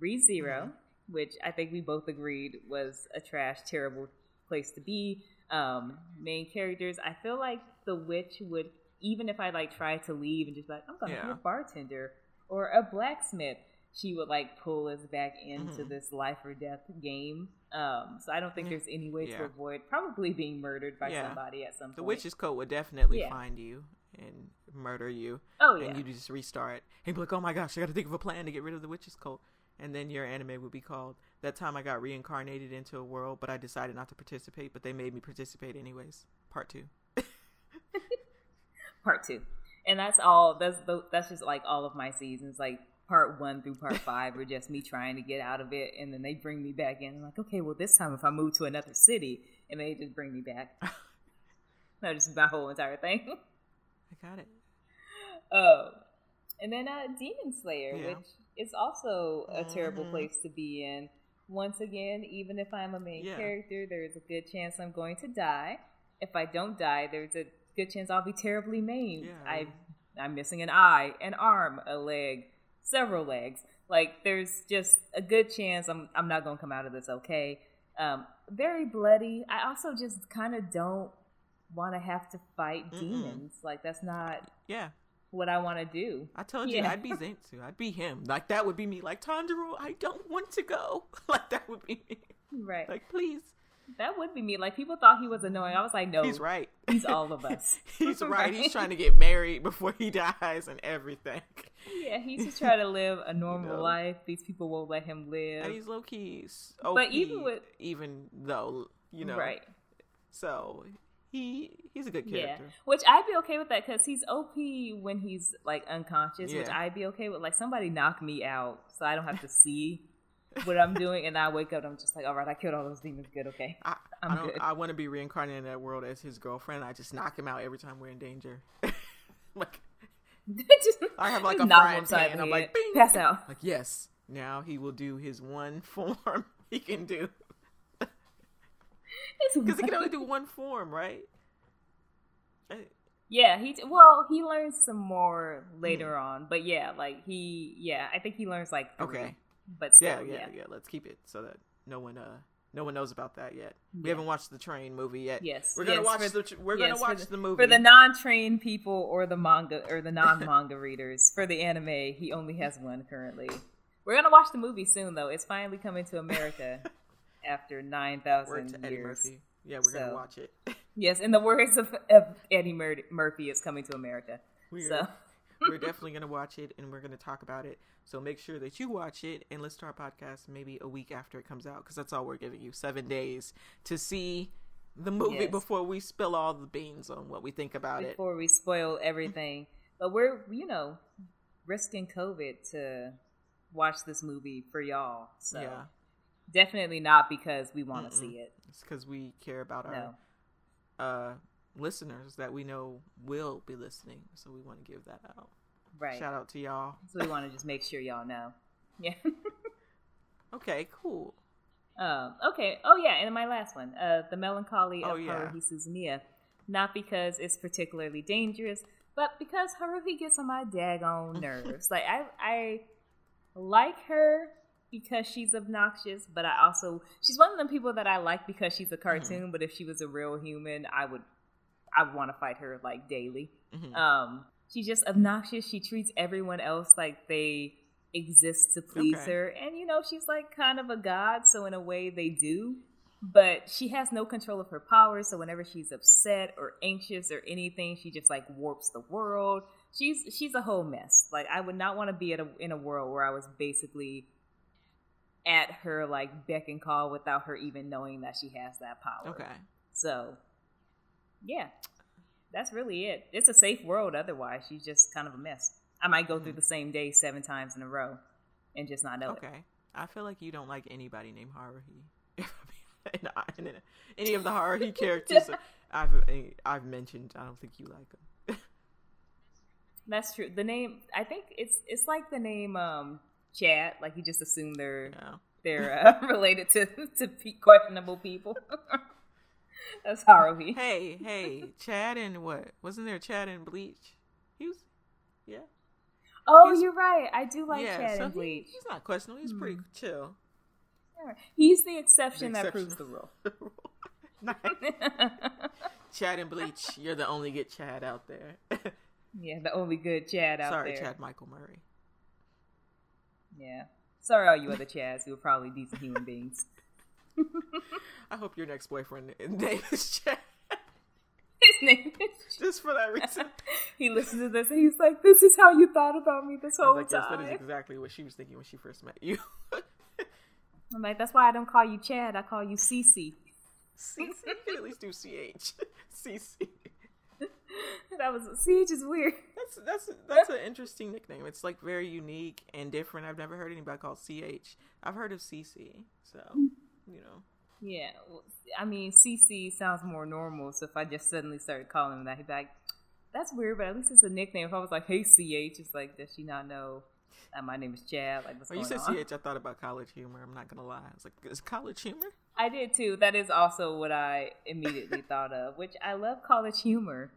Re 0 which I think we both agreed was a trash, terrible place to be. Um, main characters, I feel like the witch would, even if I like try to leave and just like, I'm gonna be a bartender or a blacksmith, she would like pull us back into Mhm. this life or death game. Um, so I don't think there's any way Yeah. to avoid probably being murdered by Yeah. somebody at some point. The witch's cult would definitely Yeah. find you and murder you. oh yeah, and you just restart and be like, "Oh my gosh, I got to think of a plan to get rid of the witch's cult." And then your anime would be called "That Time I Got Reincarnated into a World, but I decided not to participate, but they made me participate anyways." Part two. part two, and that's all. That's the, that's just like all of my seasons. Like part one through part five are just me trying to get out of it, and then they bring me back in. I'm like, okay, well this time if I move to another city, and they just bring me back. no, just my whole entire thing. I got it. Um, and then uh, Demon Slayer, Yeah. which is also a terrible Mhm. place to be in. Once again, even if I'm a main Yeah. character, there's a good chance I'm going to die. If I don't die, there's a good chance I'll be terribly maimed. Yeah. I, I'm missing an eye, an arm, a leg, several legs. Like there's just a good chance I'm I'm not going to come out of this okay. Um, very bloody. I also just kind of don't want to have to fight Mm-mm. demons. Like that's not Yeah, what I want to do. I told you Yeah. I'd be Zenitsu. I'd be him. Like that would be me. Like Tanjiro, I don't want to go. like that would be me. Right. Like please. That would be me. Like people thought he was annoying. I was like, no, He's right. He's all of us. He's right. Right. He's trying to get married before he dies and everything. Yeah, he's just trying to live a normal know. life. These people won't let him live. And he's low key. But even with- even though you know, right? So he he's a good character. Yeah, which I'd be okay with that because he's OP when he's like unconscious, which I'd be okay with. Like somebody knock me out so I don't have to see what I'm doing, and I wake up and I'm just like, all right, I killed all those demons. Good, okay. I, I'm I don't. good. I want to be reincarnated in that world as his girlfriend. I just knock him out every time we're in danger. like just, I have like a frying pan. I'm like, bing. pass out. like yes. Now he will do his one form he can do because he can only do one form, right? Uh, Yeah, he well he learns some more later on, but yeah, like he yeah, I think he learns like three, Okay. but still, Yeah, yeah, yeah, yeah, Let's keep it so that no one, uh, no one knows about that yet. We Yeah. haven't watched the train movie yet. Yes, we're gonna yes, watch for- the. We're yes, gonna watch the- the, movie For the non-trained people or the manga or the non-manga readers, for the anime, he only has one currently. We're gonna watch the movie soon, though. It's finally coming to America after nine Word Eddie years. Murphy. Yeah, we're So- gonna watch it. Yes, in the words of, of Eddie Mur- Murphy, it's coming to America. We're, So we're definitely gonna watch it and we're gonna talk about it. So make sure that you watch it and listen to our podcast maybe a week after it comes out because that's all we're giving you seven days to see the movie Yes. before we spill all the beans on what we think about it. before we spoil everything, but we're you know risking COVID to watch this movie for y'all. So Yeah, definitely not because we want to see it. it's because we care about No. our uh, listeners that we know will be listening. So we want to give that out. Right. Shout out to y'all. So we want to just make sure y'all know. Yeah. Okay, cool. um, okay. Oh yeah, and my last one, uh, the melancholy Oh, of yeah. Haruhi Suzumiya. Not because it's particularly dangerous, but because Haruhi gets on my daggone nerves. like I, I like her because she's obnoxious, but I also she's one of the people that I like because she's a cartoon. But if she was a real human, I would, I would want to fight her like daily. Mhm. Um, she's just obnoxious. She treats everyone else like they exist to please Okay. her, and you know she's like kind of a god. So in a way, they do. But she has no control of her powers. So whenever she's upset or anxious or anything, she just like warps the world. She's she's a whole mess. Like I would not want to be at a, in a world where I was basically at her like beck and call without her even knowing that she has that power. Okay. So, yeah, that's really it. It's a safe world otherwise. She's just kind of a mess. I might go through hmm. the same day seven times in a row and just not know it. Okay. I feel like you don't like anybody named Haruhi. and I- and any of the Haruhi characters uh, I've uh, I've mentioned, I don't think you like them. That's true. The name, I think it's it's like the name um Chad. Like you just assume they're Yeah. they're uh, related to to questionable people. That's Haruhi. Hey, hey, Chad and what? Wasn't there Chad and Bleach? He was, yeah, Oh, he's- you're right. I do like yeah. Chad so and he- Bleach. he's not questionable. He's pretty chill. He's the exception The that exception. proves the rule. Nice. Chad and Bleach, you're the only good Chad out there. yeah, the only good Chad out Sorry, there. Sorry, Chad Michael Murray. Yeah. Sorry, all you other Chads who are probably decent human beings. I hope your next boyfriend name is Chad. His name is. Just for that reason. He listens to this and he's like, "This is how you thought about me this whole like, yes, that is exactly what she was thinking when she first met you. I'm like, "That's why I don't call you Chad. I call you Cece." CC, you can at least do CH. CC. That was CH is weird. That's that's that's an interesting nickname. It's like very unique and different. I've never heard anybody called CH. I've heard of CC. So you know, Yeah, well, I mean, CC sounds more normal. So if I just suddenly started calling him that, he'd be like, "That's weird," but at least it's a nickname. If I was like, "Hey, CH," it's like, does she not know that my name is Chad? Like, what's when you said on? CH, I thought about College Humor. I'm not gonna lie. I was like, is College Humor? I did too. That is also what I immediately thought of, which I love college humor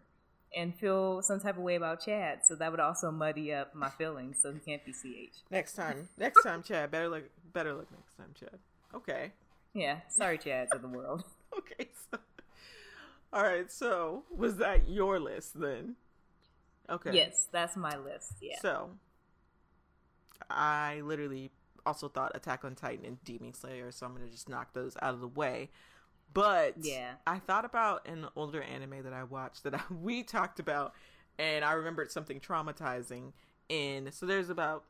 and feel some type of way about Chad. So that would also muddy up my feelings. So he can't be CH. Next time, next time, Chad. Better look, better look next time, Chad. Okay, Yeah. Sorry, Chads of the world. okay. So, all right. So was that your list then? Okay. Yes, that's my list. Yeah. So, I literally also thought Attack on Titan and Demon Slayer, so I'm gonna just knock those out of the way. But Yeah. I thought about an older anime that I watched that I, we talked about, and I remembered something traumatizing. In so there's about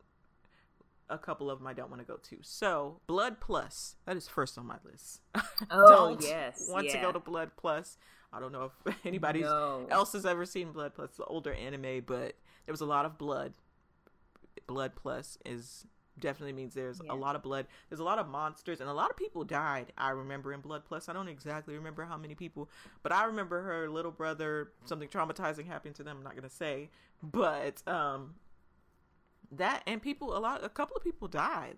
a couple of them I don't want to go to. So Blood Plus that is first on my list. Oh, don't yes, want to go to Blood Plus. I don't know if anybody No. else has ever seen Blood Plus, the older anime, but there was a lot of blood. Blood Plus is definitely means there's Yeah. a lot of blood. There's a lot of monsters and a lot of people died. I remember in Blood Plus. I don't exactly remember how many people, but I remember her little brother something traumatizing happened to them. I'm not gonna say, but um, that and people a lot a couple of people died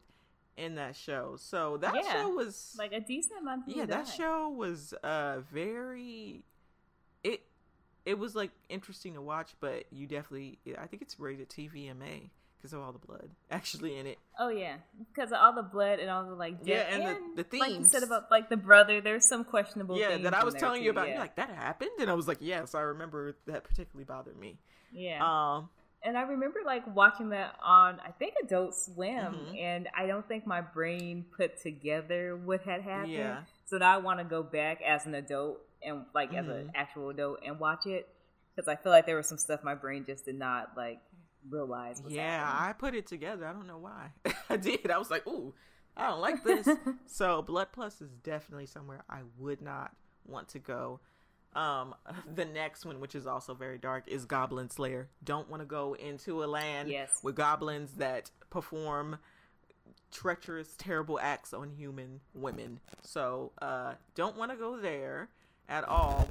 in that show. So that Yeah. show was Like a decent amount of yeah that died. show was uh very it it was like interesting to watch but you definitely i think it's rated tvma because of all the blood actually in it Oh yeah, because of all the blood and all the like Yeah, death. and the- the like you said about like the brother. There's some questionable. yeah that i was telling you about Yeah. you're like that happened and i was like yes i remember that particularly bothered me yeah. um and I remember like watching that on I think Adult Swim, Mhm. and I don't think my brain put together what had happened. Yeah. So now I want to go back as an adult and like as Mhm. an actual adult and watch it because I feel like there was some stuff my brain just did not like realize. Yeah happening. i put it together. I don't know why. I did. I was like ooh i don't like this. So blood plus is definitely somewhere i would not want to go. Um the next one which is also very dark is goblin slayer. Don't want to go into a land Yes. with goblins that perform treacherous terrible acts on human women. So uh don't want to go there at all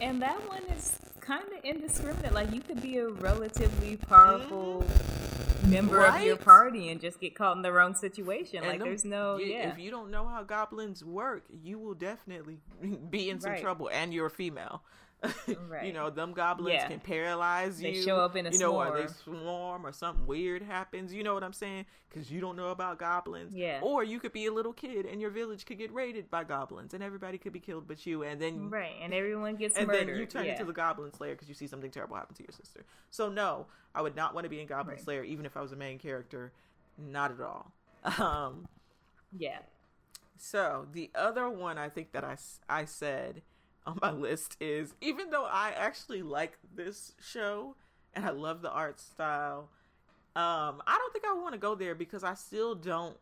And that one is kind of indiscriminate. Like you could be a relatively powerful mm-hmm. member of your party and just get caught in the wrong situation. And like them- there's no yeah. If you don't know how goblins work, you will definitely be in some Right. trouble, and you're a female. You know, them goblins Yeah. can paralyze They you. show up in a you know, or they swarm. swarm, or something weird happens. You know what I'm saying? Because you don't know about goblins. Yeah. Or you could be a little kid, and your village could get raided by goblins, and everybody could be killed but you, and then right, and everyone gets and murdered. then you turn yeah. into the Goblin Slayer because you see something terrible happen to your sister. So no, I would not want to be in Goblin Right. Slayer, even if I was a main character. Not at all. Um, yeah. so the other one I think that I I said on my list is even though I actually like this show and I love the art style, um, I don't think I want to go there because I still don't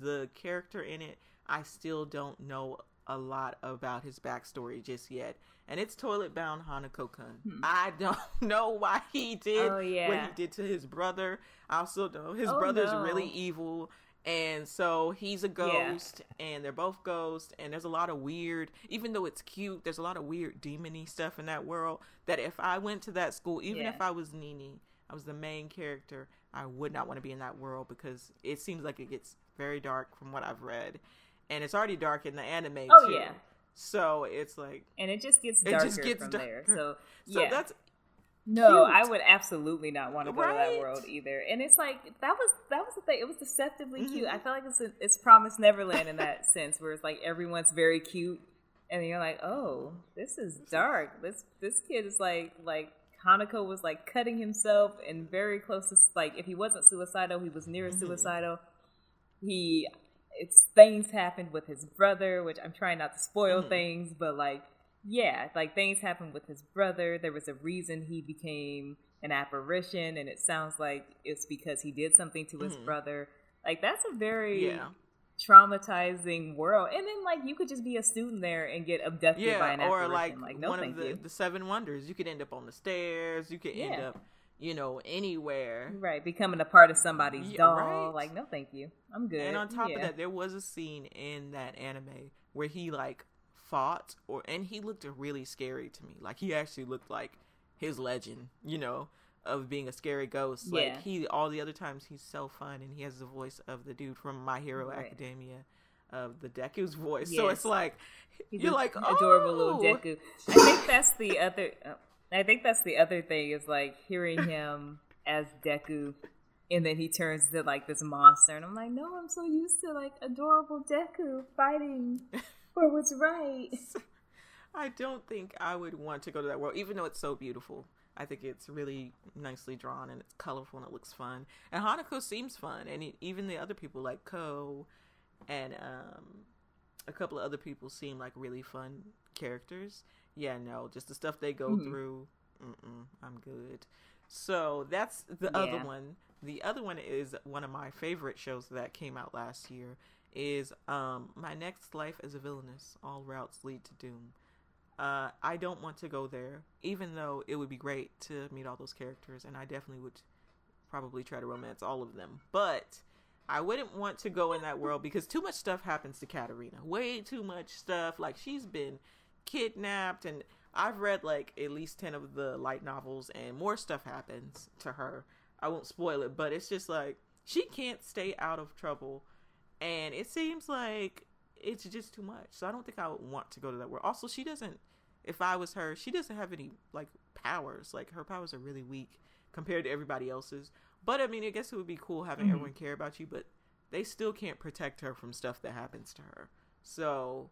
the character in it. I still don't know a lot about his backstory just yet, and it's Toilet Bound Hanako Kun. I don't know why he did Hmm. Oh, what he did to his brother. I also don't know his Oh, brother's no. really evil, and so he's a Yeah. ghost, and they're both ghosts, and there's a lot of weird. Even though it's cute, there's a lot of weird demony stuff in that world. That if I went to that school, even Yeah. if I was Nene, I was the main character, I would not want to be in that world because it seems like it gets very dark from what I've read, and it's already dark in the anime. Oh, too. yeah. So it's like And it just gets It just gets from darker. there. So, so yeah. that's No, cute. I would absolutely not want to go to that world either. And it's like that was that was the thing. It was deceptively cute. Mhm. I feel like it's it's promised Neverland in that sense, where it's like everyone's very cute, and you're like, oh, this is dark. This this kid is like like Hanako was like cutting himself and very close to like if he wasn't suicidal, he was near Mhm. suicidal. He it's things happened with his brother, which I'm trying not to spoil Mhm. things, but like yeah, like things happened with his brother. There was a reason he became an apparition, and it sounds like it's because he did something to his Mhm. brother. Like that's a very yeah. traumatizing world. And then like you could just be a student there and get abducted by an yeah, or apparition. like, Like, no, one thank of the, you. the seven wonders. You could end up on the stairs. You could end Yeah. up, you know, anywhere. Right, becoming a part of somebody's Yeah, doll. right. Like, no, thank you. I'm good. And on top Yeah. of that, there was a scene in that anime where he like fought, or and he looked really scary to me. Like he actually looked like his legend, you know, of being a scary ghost. Yeah. Like he, all the other times, he's so fun, and he has the voice of the dude from My Hero Right. Academia, of the Deku's voice. So it's like He's you're like adorable little "Oh!" Deku. I think that's the other. Uh, I think that's the other thing is like hearing him as Deku, and then he turns to like this monster, and I'm like, no, I'm so used to like adorable Deku fighting for what's right. I don't think I would want to go to that world, even though it's so beautiful. I think it's really nicely drawn and it's colorful and it looks fun. And Hanako seems fun, and even the other people like Ko and um, a couple of other people seem like really fun characters. Yeah, no, just the stuff they go Mhm. through. I'm good. So that's the Yeah. other one. The other one is one of my favorite shows that came out last year. Is um my next life as a villainess. All routes lead to doom. Uh, I don't want to go there, even though it would be great to meet all those characters, and I definitely would probably try to romance all of them. But I wouldn't want to go in that world because too much stuff happens to Katarina. Way too much stuff. Like she's been kidnapped, and I've read like at least 10 of the light novels, and more stuff happens to her. I won't spoil it, but it's just like she can't stay out of trouble, and it seems like it's just too much. So I don't think I would want to go to that world. Also, she doesn't. If I was her, she doesn't have any like powers. Like her powers are really weak compared to everybody else's. But I mean, I guess it would be cool having Mhm. everyone care about you, but they still can't protect her from stuff that happens to her. So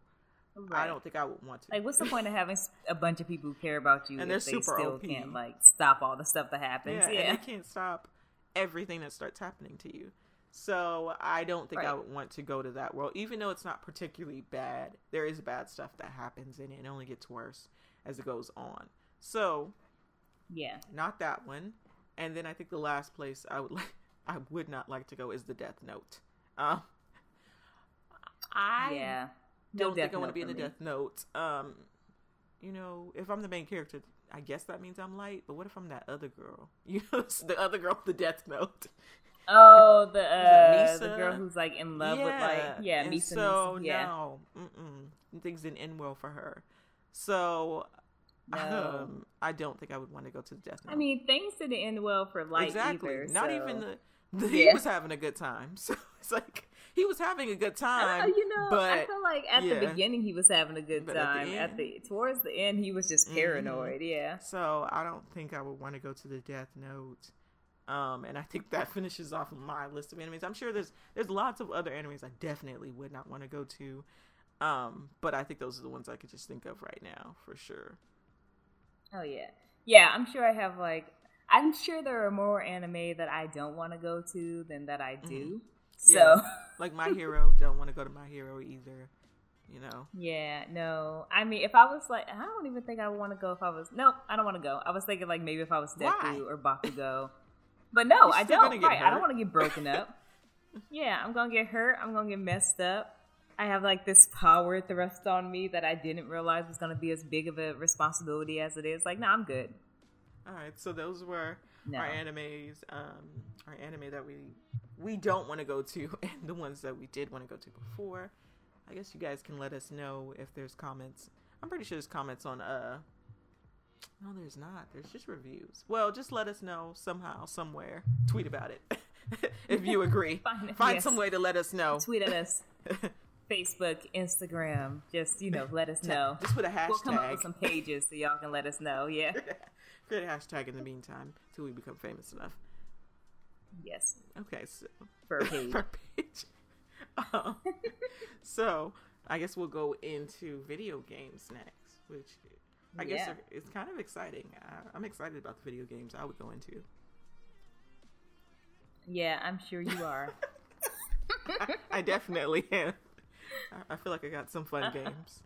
I don't think I would want to. Like, what's the point of having a bunch of people who care about you And if they still OP. can't like stop all the stuff that happens? yeah, Yeah, they can't stop everything that starts happening to you. So I don't think I would want to go to that world, even though it's not particularly bad. There is bad stuff that happens in it, and it only gets worse as it goes on. So yeah. not that one. And then I think the last place I would like, I would not like to go is the Death Note. Um, I yeah. No don't think I want to be in the me. Death Note. Um, you know, if I'm the main character, I guess that means I'm light. But what if I'm that other girl? You know, the other girl with the Death Note. Oh, the uh, the girl who's like in love with like yeah, and Misa. So Misa, yeah. no, mm-mm. things didn't end well for her. So No. um, I don't think I would want to go to the Death Note. I mean, things didn't end well for Light exactly. either. Not so- even the, the he was having a good time. So it's like he was having a good time. know, you know, but I feel like at yeah. the beginning he was having a good But at the time. At the, towards the end, he was just Mhm. paranoid. Yeah. So I don't think I would want to go to the Death Note. Um, and I think that finishes off my list of enemies. I'm sure there's there's lots of other enemies I definitely would not want to go to. Um, but I think those are the ones I could just think of right now for sure. Oh yeah, yeah. I'm sure I have like. I'm sure there are more anime that I don't want to go to than that I do. So Mm-hmm. Yeah. Like My Hero, don't want to go to My Hero either. You know. yeah, no. I mean, if I was like, I don't even think I would want to go if I was. Nope, I don't want to go. I was thinking like maybe if I was Why? Deku or Bakugo, but no, I don't. Right, I don't want to get broken up. yeah, I'm gonna get hurt. I'm gonna get messed up. I have like this power thrust on me that I didn't realize was gonna be as big of a responsibility as it is. Like, no, I'm good. All right, so those were No. our animes, um, our anime that we we don't want to go to, and the ones that we did want to go to before. I guess you guys can let us know if there's comments. I'm pretty sure there's comments on uh. No, there's not. There's just reviews. Well, just let us know somehow, somewhere. Tweet about it if you agree. Fine, Find yes. some way to let us know. Tweet at us. Facebook, Instagram. Just you know, let us know. Just put a hashtag. We'll come up with some pages so y'all can let us know. Yeah. Create a hashtag in the meantime till we become famous enough. Yes. Okay, so For a page. per page. Um, so I guess we'll go into video games next, which I guess Yeah. are, it's kind of exciting. I'm excited about the video games I would go into. Yeah, I'm sure you are. I, I definitely am. I feel like I got some fun games.